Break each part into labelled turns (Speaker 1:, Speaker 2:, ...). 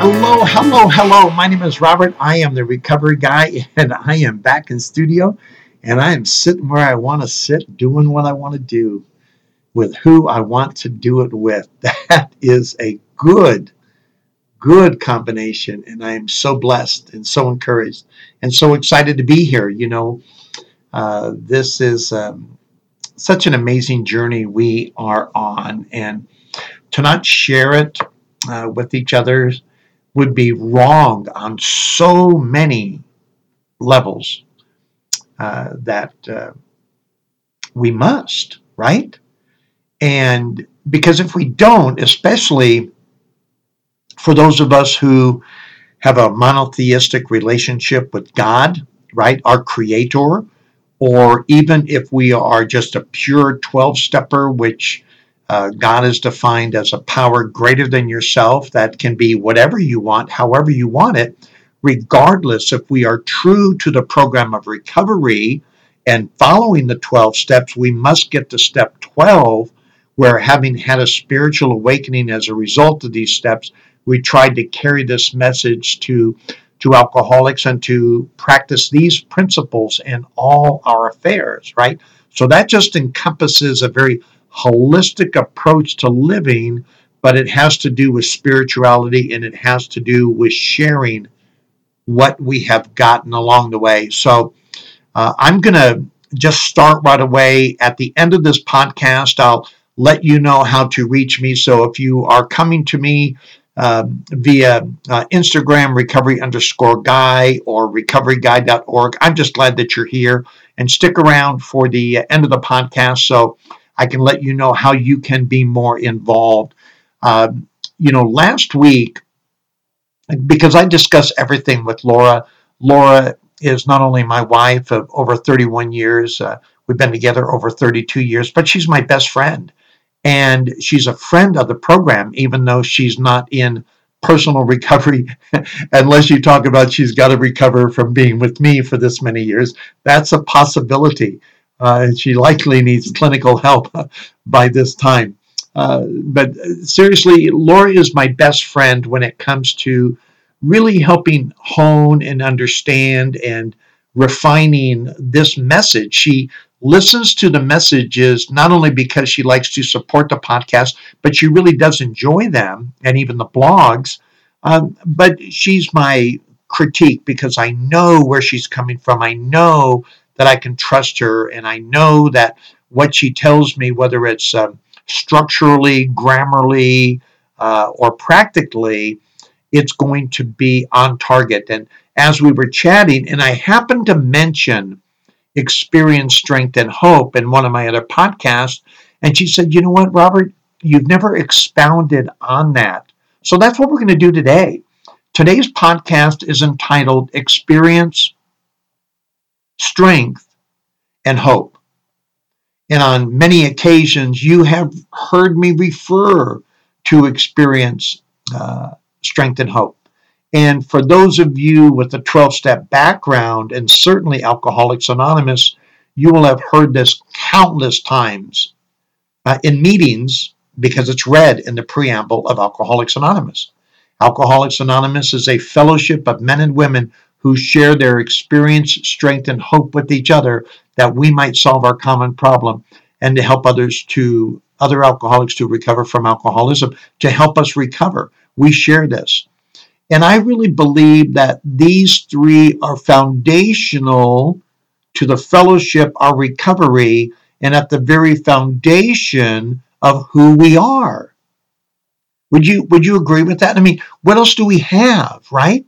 Speaker 1: Hello, hello, hello. My name is Robert. I am the recovery guy, and I am back in studio, and I am sitting where I want to sit, doing what I want to do with who I want to do it with. That is a good, good combination, and I am so blessed and so encouraged and so excited to be here. You know, uh, this is um, such an amazing journey we are on, and to not share it uh, with each other would be wrong on so many levels uh, that uh, we must, right? And because if we don't, especially for those of us who have a monotheistic relationship with God, right, our creator, or even if we are just a pure 12 stepper, which uh, God is defined as a power greater than yourself that can be whatever you want, however you want it, regardless if we are true to the program of recovery and following the 12 steps, we must get to step 12, where having had a spiritual awakening as a result of these steps, we tried to carry this message to to alcoholics and to practice these principles in all our affairs, right? So that just encompasses a very holistic approach to living, but it has to do with spirituality and it has to do with sharing what we have gotten along the way. So uh, I'm going to just start right away. At the end of this podcast, I'll let you know how to reach me. So if you are coming to me uh, via uh, Instagram, recovery underscore guy or recoveryguy.org, I'm just glad that you're here and stick around for the end of the podcast. So I can let you know how you can be more involved. Uh, you know, last week, because I discuss everything with Laura, Laura is not only my wife of over 31 years, uh, we've been together over 32 years, but she's my best friend. And she's a friend of the program, even though she's not in personal recovery, unless you talk about she's got to recover from being with me for this many years. That's a possibility and she likely needs clinical help by this time. Uh, but seriously, Laura is my best friend when it comes to really helping hone and understand and refining this message. She listens to the messages not only because she likes to support the podcast, but she really does enjoy them and even the blogs. Um, but she's my critique because I know where she's coming from. I know that I can trust her, and I know that what she tells me, whether it's um, structurally, grammarly, uh, or practically, it's going to be on target. And as we were chatting, and I happened to mention experience, strength, and hope in one of my other podcasts, and she said, You know what, Robert? You've never expounded on that. So that's what we're going to do today. Today's podcast is entitled Experience, strength, and hope. And on many occasions, you have heard me refer to experience uh, strength and hope. And for those of you with a 12 step background, and certainly Alcoholics Anonymous, you will have heard this countless times uh, in meetings because it's read in the preamble of Alcoholics Anonymous. Alcoholics Anonymous is a fellowship of men and women who share their experience, strength, and hope with each other that we might solve our common problem and to help others to other alcoholics to recover from alcoholism, to help us recover. We share this. And I really believe that these three are foundational to the fellowship, our recovery, and at the very foundation of who we are. Would you would you agree with that? I mean, what else do we have, right?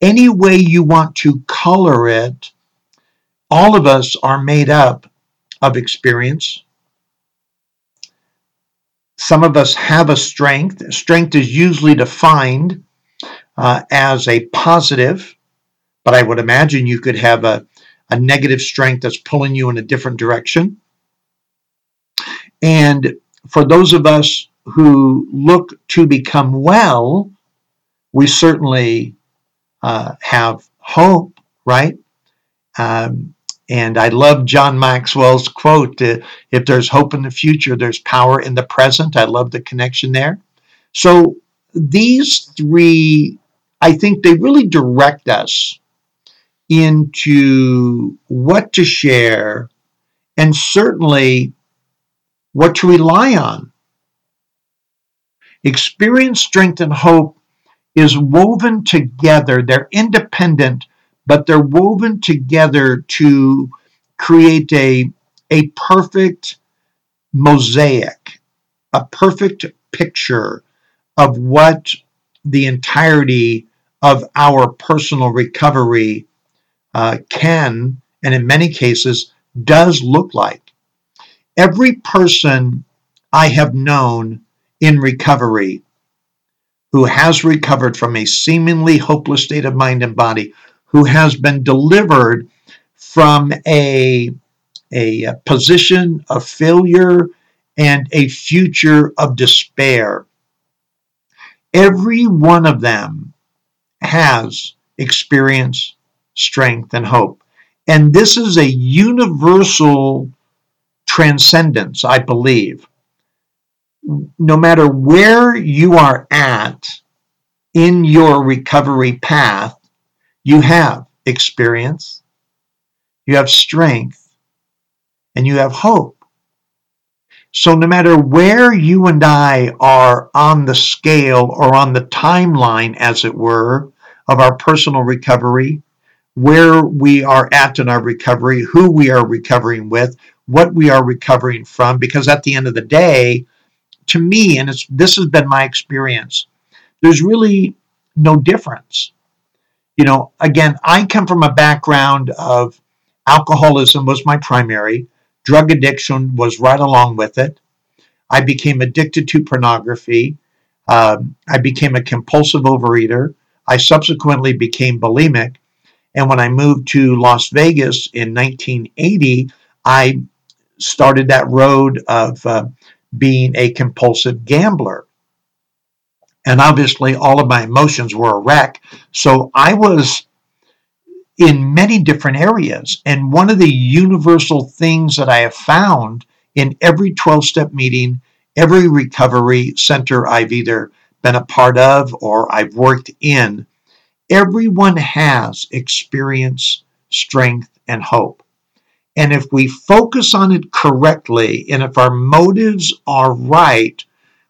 Speaker 1: Any way you want to color it, all of us are made up of experience. Some of us have a strength. Strength is usually defined uh, as a positive, but I would imagine you could have a, a negative strength that's pulling you in a different direction. And for those of us who look to become well, we certainly uh, have hope, right? Um, and I love John Maxwell's quote uh, if there's hope in the future, there's power in the present. I love the connection there. So these three, I think they really direct us into what to share and certainly what to rely on. Experience, strength, and hope is woven together. They're independent, but they're woven together to create a, a perfect mosaic, a perfect picture of what the entirety of our personal recovery uh, can, and in many cases, does look like. Every person I have known in recovery who has recovered from a seemingly hopeless state of mind and body, who has been delivered from a, a position of failure and a future of despair. Every one of them has experience, strength, and hope. And this is a universal transcendence, I believe no matter where you are at in your recovery path, you have experience, you have strength, and you have hope. So, no matter where you and I are on the scale or on the timeline, as it were, of our personal recovery, where we are at in our recovery, who we are recovering with, what we are recovering from, because at the end of the day, to me, and it's this has been my experience, there's really no difference. You know, again, I come from a background of alcoholism was my primary, drug addiction was right along with it. I became addicted to pornography. Um, I became a compulsive overeater. I subsequently became bulimic. And when I moved to Las Vegas in 1980, I started that road of uh, being a compulsive gambler. And obviously, all of my emotions were a wreck. So I was in many different areas. And one of the universal things that I have found in every 12 step meeting, every recovery center I've either been a part of or I've worked in, everyone has experience, strength, and hope. And if we focus on it correctly, and if our motives are right,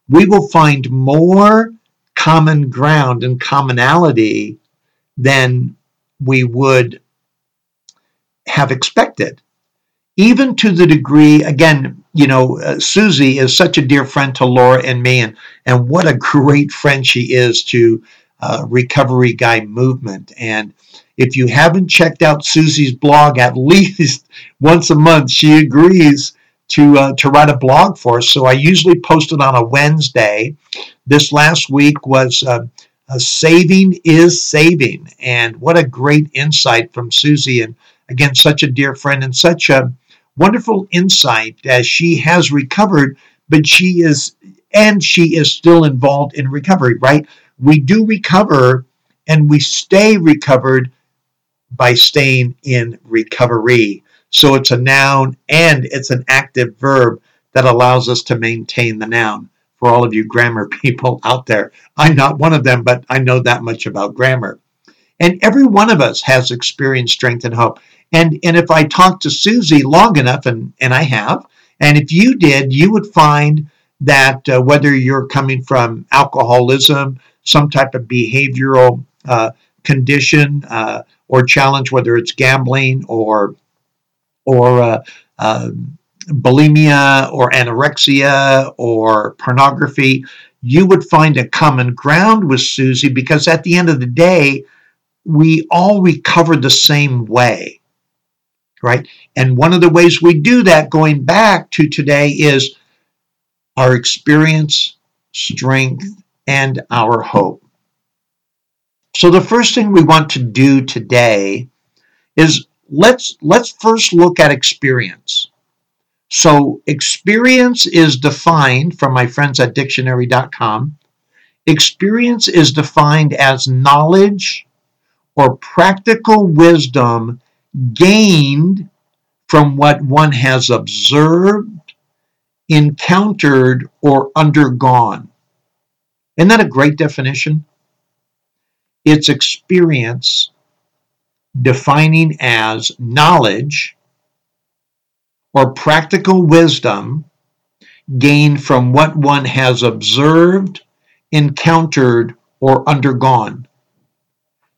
Speaker 1: we will find more common ground and commonality than we would have expected. Even to the degree, again, you know, uh, Susie is such a dear friend to Laura and me, and, and what a great friend she is to uh, Recovery Guy Movement. And if you haven't checked out Susie's blog at least once a month, she agrees to uh, to write a blog for us. So I usually post it on a Wednesday. This last week was uh, saving is saving, and what a great insight from Susie, and again, such a dear friend and such a wonderful insight as she has recovered, but she is and she is still involved in recovery. Right? We do recover, and we stay recovered by staying in recovery. So it's a noun and it's an active verb that allows us to maintain the noun. For all of you grammar people out there, I'm not one of them, but I know that much about grammar. And every one of us has experienced strength and hope. And, and if I talk to Susie long enough, and, and I have, and if you did, you would find that uh, whether you're coming from alcoholism, some type of behavioral uh, condition, uh, or challenge, whether it's gambling or or uh, uh, bulimia or anorexia or pornography, you would find a common ground with Susie because at the end of the day, we all recover the same way, right? And one of the ways we do that, going back to today, is our experience, strength, and our hope. So the first thing we want to do today is let's let's first look at experience. So experience is defined from my friends at dictionary.com. Experience is defined as knowledge or practical wisdom gained from what one has observed, encountered, or undergone. Isn't that a great definition? It's experience defining as knowledge or practical wisdom gained from what one has observed, encountered, or undergone.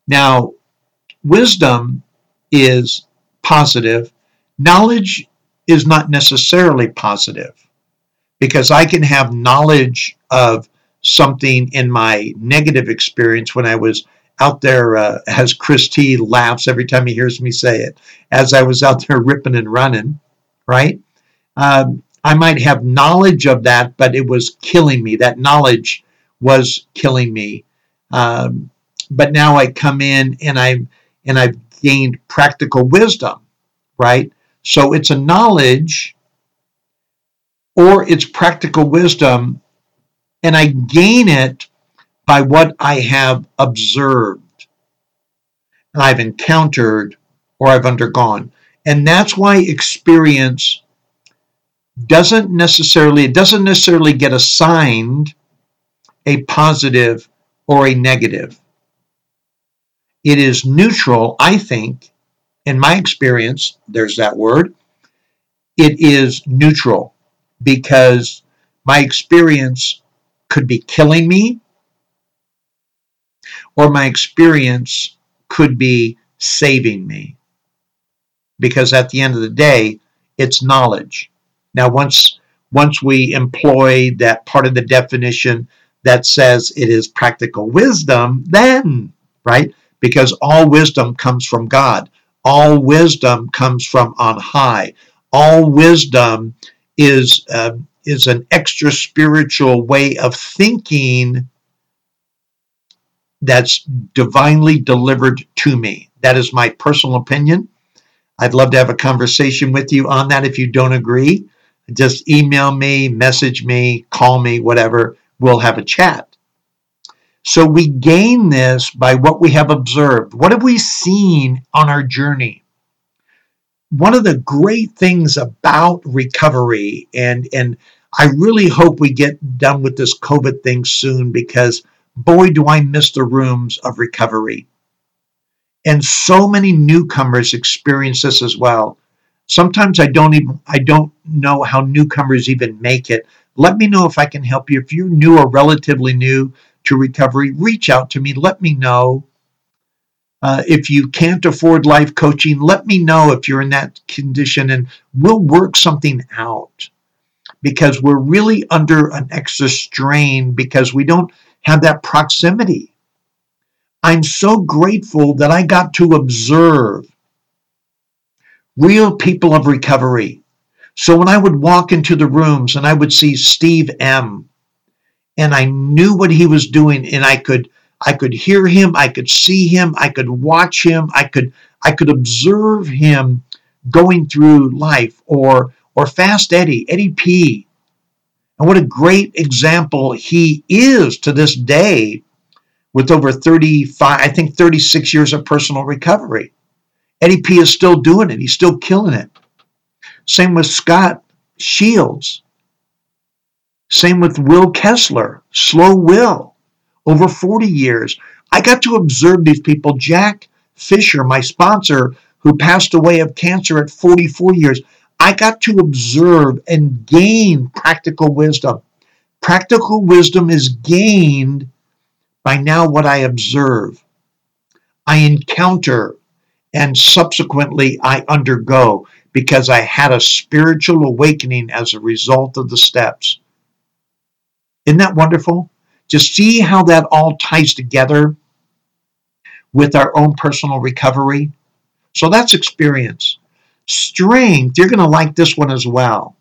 Speaker 1: Now, wisdom is positive, knowledge is not necessarily positive because I can have knowledge of something in my negative experience when I was out there, uh, as Chris T laughs every time he hears me say it, as I was out there ripping and running, right? Um, I might have knowledge of that, but it was killing me. That knowledge was killing me. Um, but now I come in and I and I've gained practical wisdom, right? So it's a knowledge or it's practical wisdom, and I gain it by what I have observed, and I've encountered, or I've undergone. And that's why experience doesn't necessarily it doesn't necessarily get assigned a positive or a negative. It is neutral, I think, in my experience, there's that word. It is neutral because my experience could be killing me or my experience could be saving me. Because at the end of the day, it's knowledge. Now, once once we employ that part of the definition that says it is practical wisdom, then, right? Because all wisdom comes from God. All wisdom comes from on high. All wisdom is uh, is an extra spiritual way of thinking that's divinely delivered to me. That is my personal opinion. I'd love to have a conversation with you on that if you don't agree. Just email me, message me, call me, whatever. We'll have a chat. So we gain this by what we have observed. What have we seen on our journey? One of the great things about recovery, and, and I really hope we get done with this COVID thing soon because boy, do I miss the rooms of recovery. And so many newcomers experience this as well. Sometimes I don't even I don't know how newcomers even make it. Let me know if I can help you. If you're new or relatively new to recovery, reach out to me. Let me know. Uh, if you can't afford life coaching, let me know if you're in that condition and we'll work something out because we're really under an extra strain because we don't have that proximity. I'm so grateful that I got to observe real people of recovery. So when I would walk into the rooms and I would see Steve M and I knew what he was doing and I could I could hear him, I could see him, I could watch him, I could I could observe him going through life or or Fast Eddie, Eddie P. And what a great example he is to this day with over 35, I think 36 years of personal recovery. Eddie P is still doing it. He's still killing it. Same with Scott Shields. Same with Will Kessler, Slow Will, over 40 years. I got to observe these people. Jack Fisher, my sponsor, who passed away of cancer at 44 years. I got to observe and gain practical wisdom. Practical wisdom is gained by now what I observe, I encounter, and subsequently I undergo because I had a spiritual awakening as a result of the steps. Isn't that wonderful? Just see how that all ties together with our own personal recovery. So that's experience. Strength, you're going to like this one as well.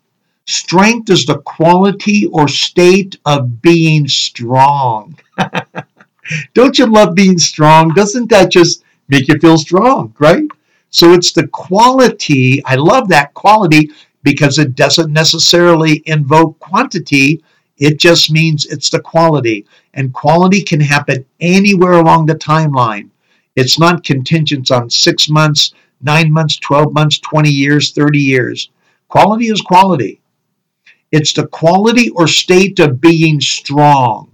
Speaker 1: Strength is the quality or state of being strong. Don't you love being strong? Doesn't that just make you feel strong, right? So it's the quality. I love that quality because it doesn't necessarily invoke quantity. It just means it's the quality. And quality can happen anywhere along the timeline. It's not contingent on six months, nine months, 12 months, 20 years, 30 years. Quality is quality. It's the quality or state of being strong.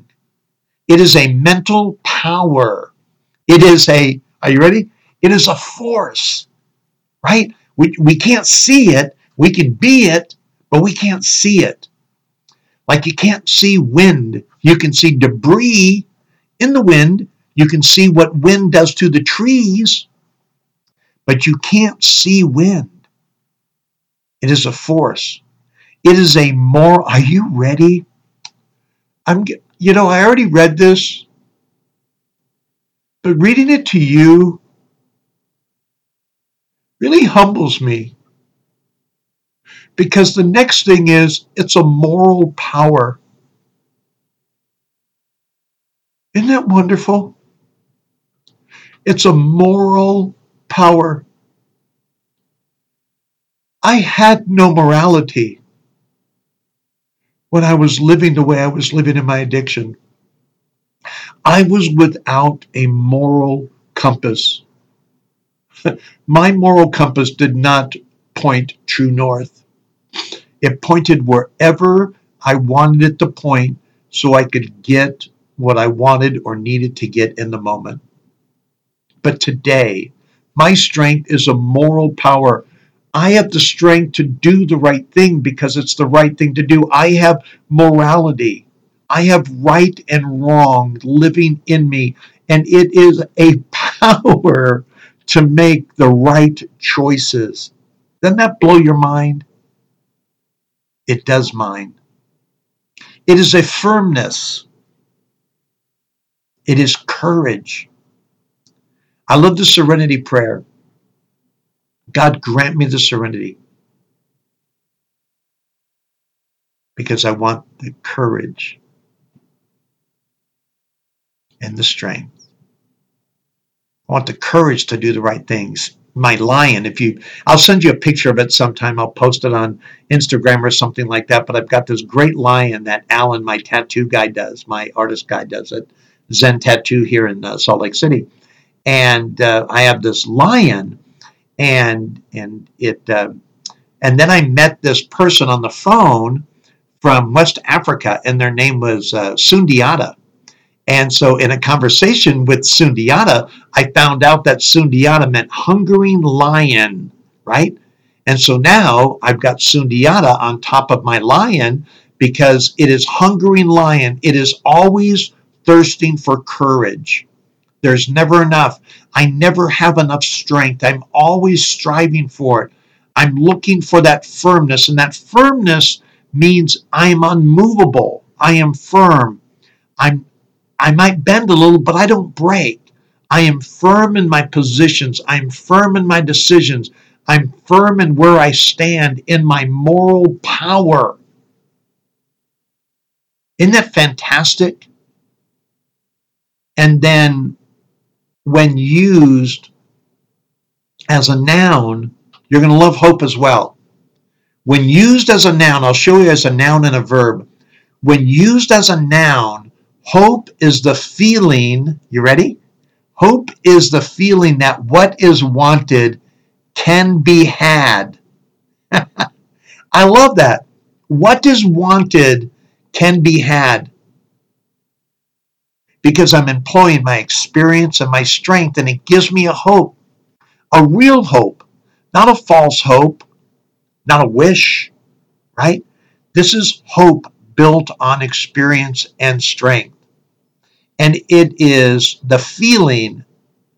Speaker 1: It is a mental power. It is a, are you ready? It is a force, right? We, we can't see it. We can be it, but we can't see it. Like you can't see wind. You can see debris in the wind. You can see what wind does to the trees, but you can't see wind. It is a force. It is a more. Are you ready? I'm. You know, I already read this, but reading it to you really humbles me because the next thing is it's a moral power. Isn't that wonderful? It's a moral power. I had no morality when I was living the way I was living in my addiction. I was without a moral compass. my moral compass did not point true north. It pointed wherever I wanted it to point so I could get what I wanted or needed to get in the moment. But today, my strength is a moral power I have the strength to do the right thing because it's the right thing to do. I have morality. I have right and wrong living in me. And it is a power to make the right choices. Doesn't that blow your mind? It does mine. It is a firmness. It is courage. I love the serenity prayer. God, grant me the serenity because I want the courage and the strength. I want the courage to do the right things. My lion, if you, I'll send you a picture of it sometime. I'll post it on Instagram or something like that. But I've got this great lion that Alan, my tattoo guy, does. My artist guy does it. Zen Tattoo here in uh, Salt Lake City. And uh, I have this lion and and it uh, and then I met this person on the phone from West Africa, and their name was uh, Sundiata. And so, in a conversation with Sundiata, I found out that Sundiata meant hungering lion, right? And so now I've got Sundiata on top of my lion because it is hungering lion. It is always thirsting for courage. There's never enough. I never have enough strength. I'm always striving for it. I'm looking for that firmness, and that firmness means I am unmovable. I am firm. I'm I might bend a little, but I don't break. I am firm in my positions. I'm firm in my decisions. I'm firm in where I stand in my moral power. Isn't that fantastic? And then when used as a noun, you're going to love hope as well. When used as a noun, I'll show you as a noun and a verb. When used as a noun, hope is the feeling, you ready? Hope is the feeling that what is wanted can be had. I love that. What is wanted can be had because I'm employing my experience and my strength, and it gives me a hope, a real hope, not a false hope, not a wish, right? This is hope built on experience and strength. And it is the feeling,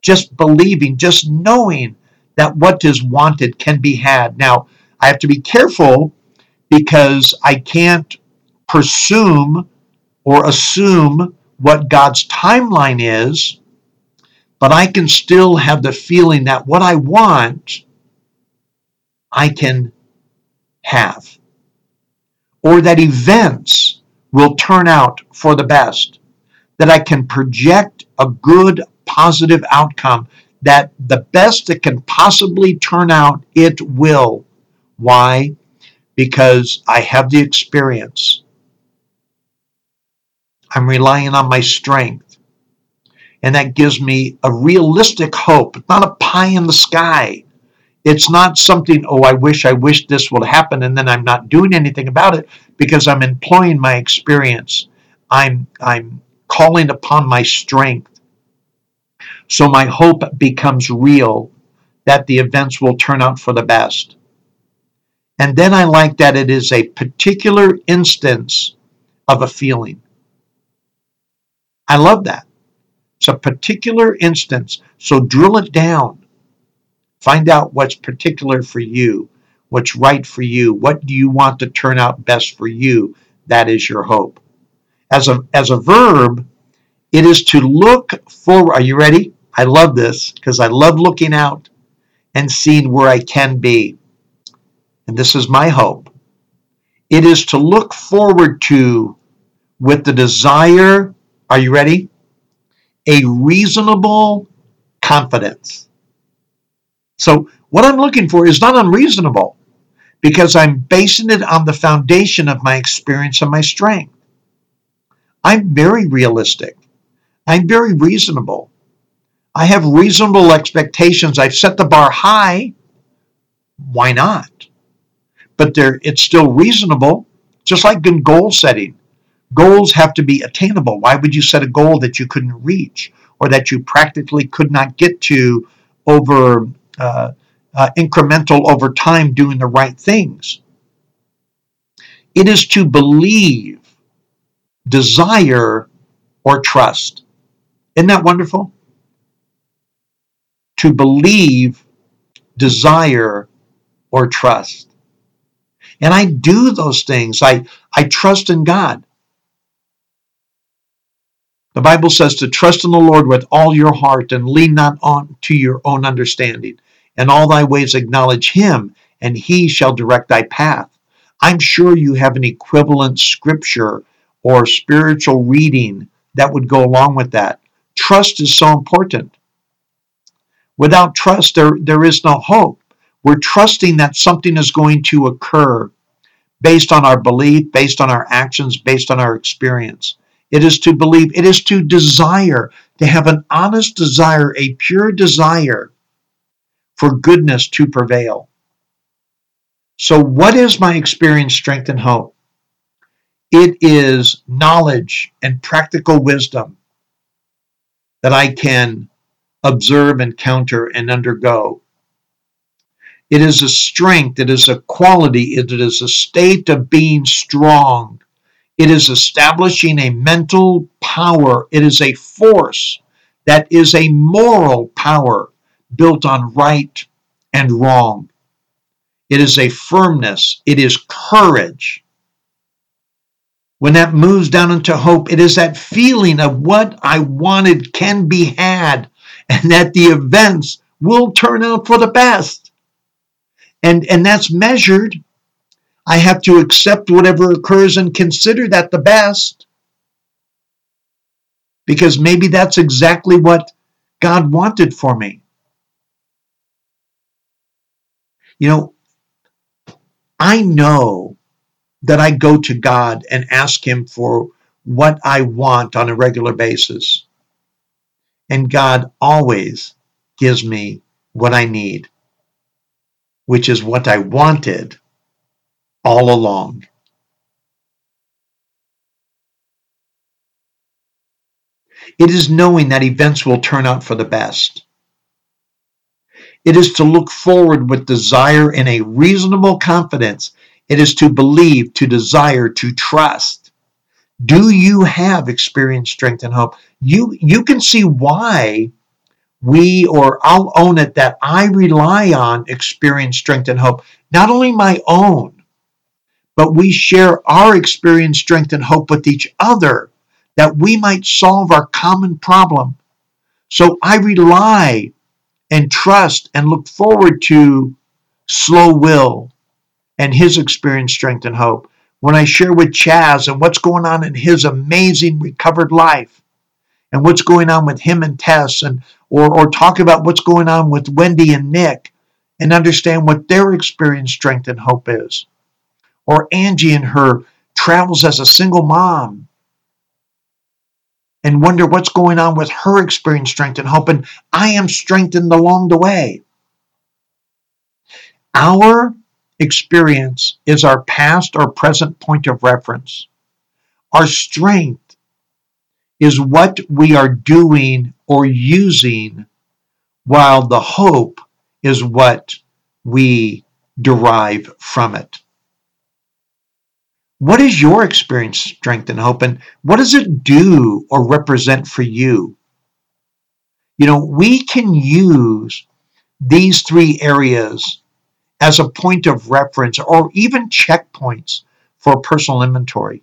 Speaker 1: just believing, just knowing that what is wanted can be had. Now, I have to be careful because I can't presume or assume what God's timeline is, but I can still have the feeling that what I want, I can have. Or that events will turn out for the best. that I can project a good, positive outcome, that the best that can possibly turn out, it will. Why? Because I have the experience. I'm relying on my strength. And that gives me a realistic hope, not a pie in the sky. It's not something, oh, I wish, I wish this would happen, and then I'm not doing anything about it because I'm employing my experience. I'm, I'm calling upon my strength. So my hope becomes real that the events will turn out for the best. And then I like that it is a particular instance of a feeling. I love that. It's a particular instance. So drill it down. Find out what's particular for you, what's right for you, what do you want to turn out best for you. That is your hope. As a, as a verb, it is to look forward. Are you ready? I love this because I love looking out and seeing where I can be. And this is my hope. It is to look forward to with the desire, are you ready? A reasonable confidence. So, what I'm looking for is not unreasonable because I'm basing it on the foundation of my experience and my strength. I'm very realistic. I'm very reasonable. I have reasonable expectations. I've set the bar high. Why not? But there, it's still reasonable, just like in goal setting. Goals have to be attainable. Why would you set a goal that you couldn't reach or that you practically could not get to over uh, uh, incremental over time doing the right things? It is to believe, desire, or trust. Isn't that wonderful? To believe, desire, or trust. And I do those things. I, I trust in God. The Bible says to trust in the Lord with all your heart and lean not on to your own understanding. In all thy ways acknowledge him, and he shall direct thy path. I'm sure you have an equivalent scripture or spiritual reading that would go along with that. Trust is so important. Without trust, there, there is no hope. We're trusting that something is going to occur based on our belief, based on our actions, based on our experience. It is to believe, it is to desire, to have an honest desire, a pure desire for goodness to prevail. So, what is my experience, strength, and hope? It is knowledge and practical wisdom that I can observe, encounter, and undergo. It is a strength, it is a quality, it is a state of being strong. It is establishing a mental power, it is a force that is a moral power built on right and wrong. It is a firmness, it is courage. When that moves down into hope, it is that feeling of what I wanted can be had and that the events will turn out for the best. And, and that's measured. I have to accept whatever occurs and consider that the best. Because maybe that's exactly what God wanted for me. You know, I know that I go to God and ask Him for what I want on a regular basis. And God always gives me what I need, which is what I wanted all along. It is knowing that events will turn out for the best. It is to look forward with desire and a reasonable confidence. It is to believe, to desire, to trust. Do you have experience, strength, and hope? You you can see why we or I'll own it that I rely on experience, strength, and hope. Not only my own, but we share our experience, strength, and hope with each other that we might solve our common problem. So I rely and trust and look forward to slow will and his experience, strength, and hope. When I share with Chaz and what's going on in his amazing recovered life, and what's going on with him and Tess and or or talk about what's going on with Wendy and Nick and understand what their experience, strength, and hope is. Or Angie and her travels as a single mom and wonder what's going on with her experience, strength, and hope. And I am strengthened along the way. Our experience is our past or present point of reference. Our strength is what we are doing or using, while the hope is what we derive from it. What is your experience, strength, and hope, and what does it do or represent for you? You know, we can use these three areas as a point of reference or even checkpoints for personal inventory.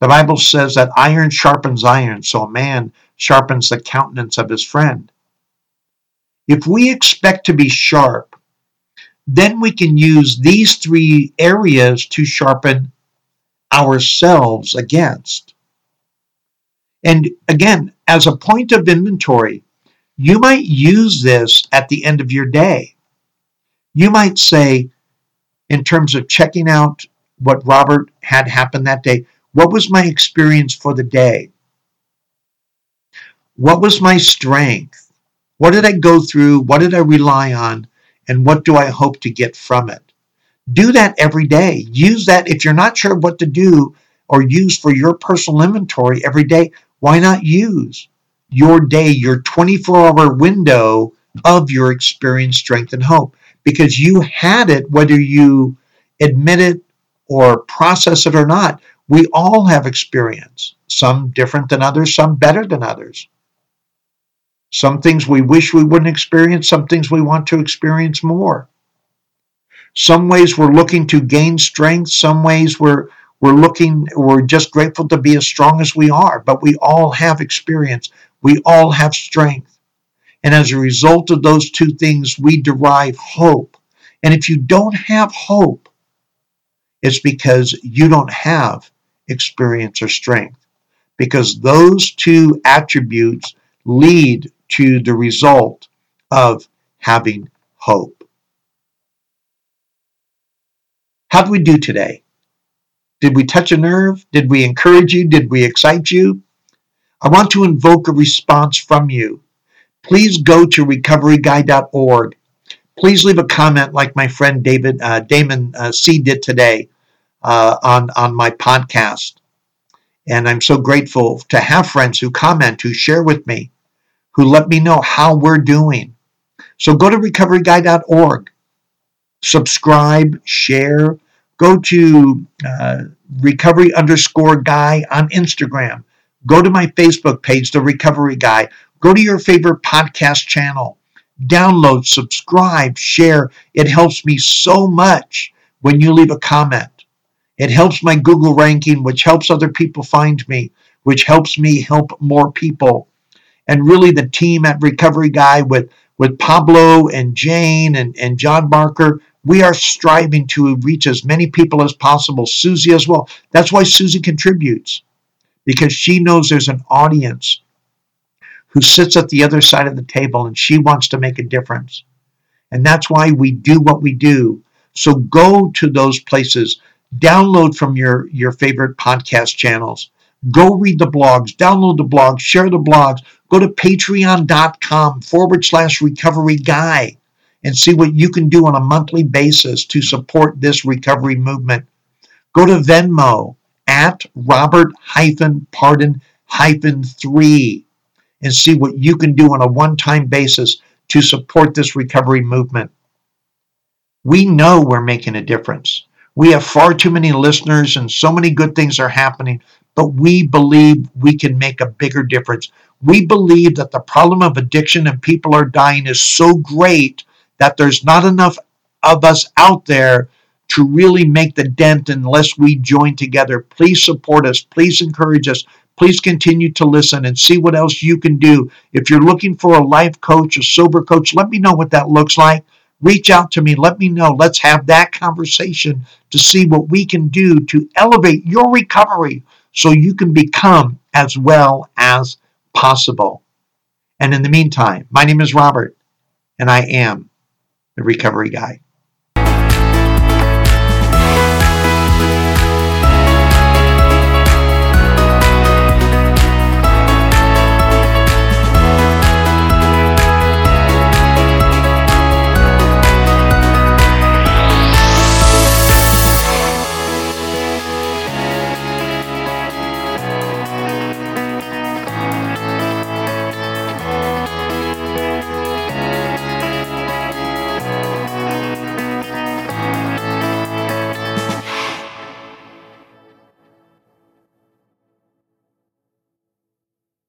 Speaker 1: The Bible says that iron sharpens iron, so a man sharpens the countenance of his friend. If we expect to be sharp, then we can use these three areas to sharpen ourselves against. And again, as a point of inventory, you might use this at the end of your day. You might say, in terms of checking out what Robert had happened that day, what was my experience for the day? What was my strength? What did I go through? What did I rely on? And what do I hope to get from it? Do that every day. Use that if you're not sure what to do or use for your personal inventory every day. Why not use your day, your 24 hour window of your experience, strength, and hope? Because you had it, whether you admit it or process it or not. We all have experience, some different than others, some better than others. Some things we wish we wouldn't experience, some things we want to experience more. Some ways we're looking to gain strength, some ways we're we're looking we're just grateful to be as strong as we are, but we all have experience. We all have strength. And as a result of those two things, we derive hope. And if you don't have hope, it's because you don't have experience or strength. Because those two attributes lead to the result of having hope. How did we do today? Did we touch a nerve? Did we encourage you? Did we excite you? I want to invoke a response from you. Please go to recoveryguy.org. Please leave a comment like my friend David uh, Damon uh, C did today uh, on on my podcast. And I'm so grateful to have friends who comment, who share with me, who let me know how we're doing. So go to recoveryguy.org subscribe, share. Go to uh, recovery underscore guy on Instagram. Go to my Facebook page, The Recovery Guy. Go to your favorite podcast channel. Download, subscribe, share. It helps me so much when you leave a comment. It helps my Google ranking, which helps other people find me, which helps me help more people. And really, the team at Recovery Guy with, with Pablo and Jane and, and John Barker, we are striving to reach as many people as possible. Susie as well. That's why Susie contributes, because she knows there's an audience who sits at the other side of the table and she wants to make a difference. And that's why we do what we do. So go to those places, download from your, your favorite podcast channels, go read the blogs, download the blogs, share the blogs, go to patreon.com forward slash recovery guy and see what you can do on a monthly basis to support this recovery movement. Go to Venmo at Robert hyphen pardon hyphen three and see what you can do on a one time basis to support this recovery movement. We know we're making a difference. We have far too many listeners and so many good things are happening, but we believe we can make a bigger difference. We believe that the problem of addiction and people are dying is so great that there's not enough of us out there to really make the dent unless we join together. Please support us. Please encourage us. Please continue to listen and see what else you can do. If you're looking for a life coach, a sober coach, let me know what that looks like. Reach out to me. Let me know. Let's have that conversation to see what we can do to elevate your recovery so you can become as well as possible. And in the meantime, my name is Robert, and I am the recovery guy.